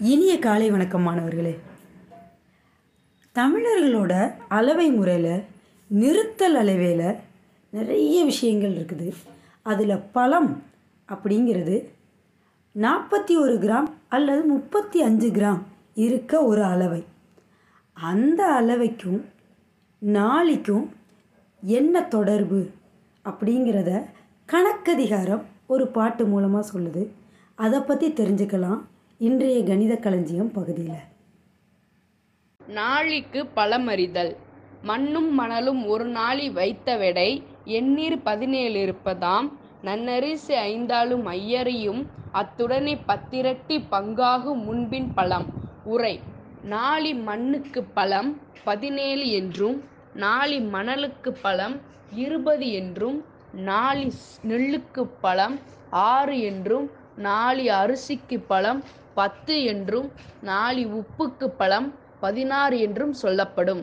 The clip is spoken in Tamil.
இனிய காலை வணக்கம் மாணவர்களே. தமிழர்களோட அளவை முறையில் நிறுத்தல் அளவையில் நிறைய விஷயங்கள் இருக்குது. அதில் பழம் அப்படிங்கிறது நாற்பத்தி ஒரு கிராம் அல்லது முப்பத்தி அஞ்சு கிராம் இருக்க ஒரு அளவை. அந்த அளவைக்கும் நாளைக்கும் என்ன தொடர்பு அப்படிங்கிறத கணக்கதிகாரம் ஒரு பாட்டு மூலமாக சொல்லுது. அதை பற்றி தெரிஞ்சுக்கலாம். இன்றைய கணித களஞ்சியம் பகுதியில். நாழிக்கு பழமறிதல். மண்ணும் மணலும் ஒரு நாளி வைத்த வெடை எண்ணீர் பதினேழு இருப்பதாம். நன்னரிசி ஐந்தாளும் ஐயரையும் அத்துடனே பத்திரட்டி பங்காகும் முன்பின் பழம். உரை நாளி மண்ணுக்கு பழம் பதினேழு என்றும் நாளி மணலுக்கு பழம் இருபது என்றும் நாளி நெல்லுக்கு பழம் ஆறு என்றும் நாளி அரிசிக்கு பழம் பத்து என்றும் நாழி உப்புக்கு பழம் பதினாறு என்றும் சொல்லப்படும்.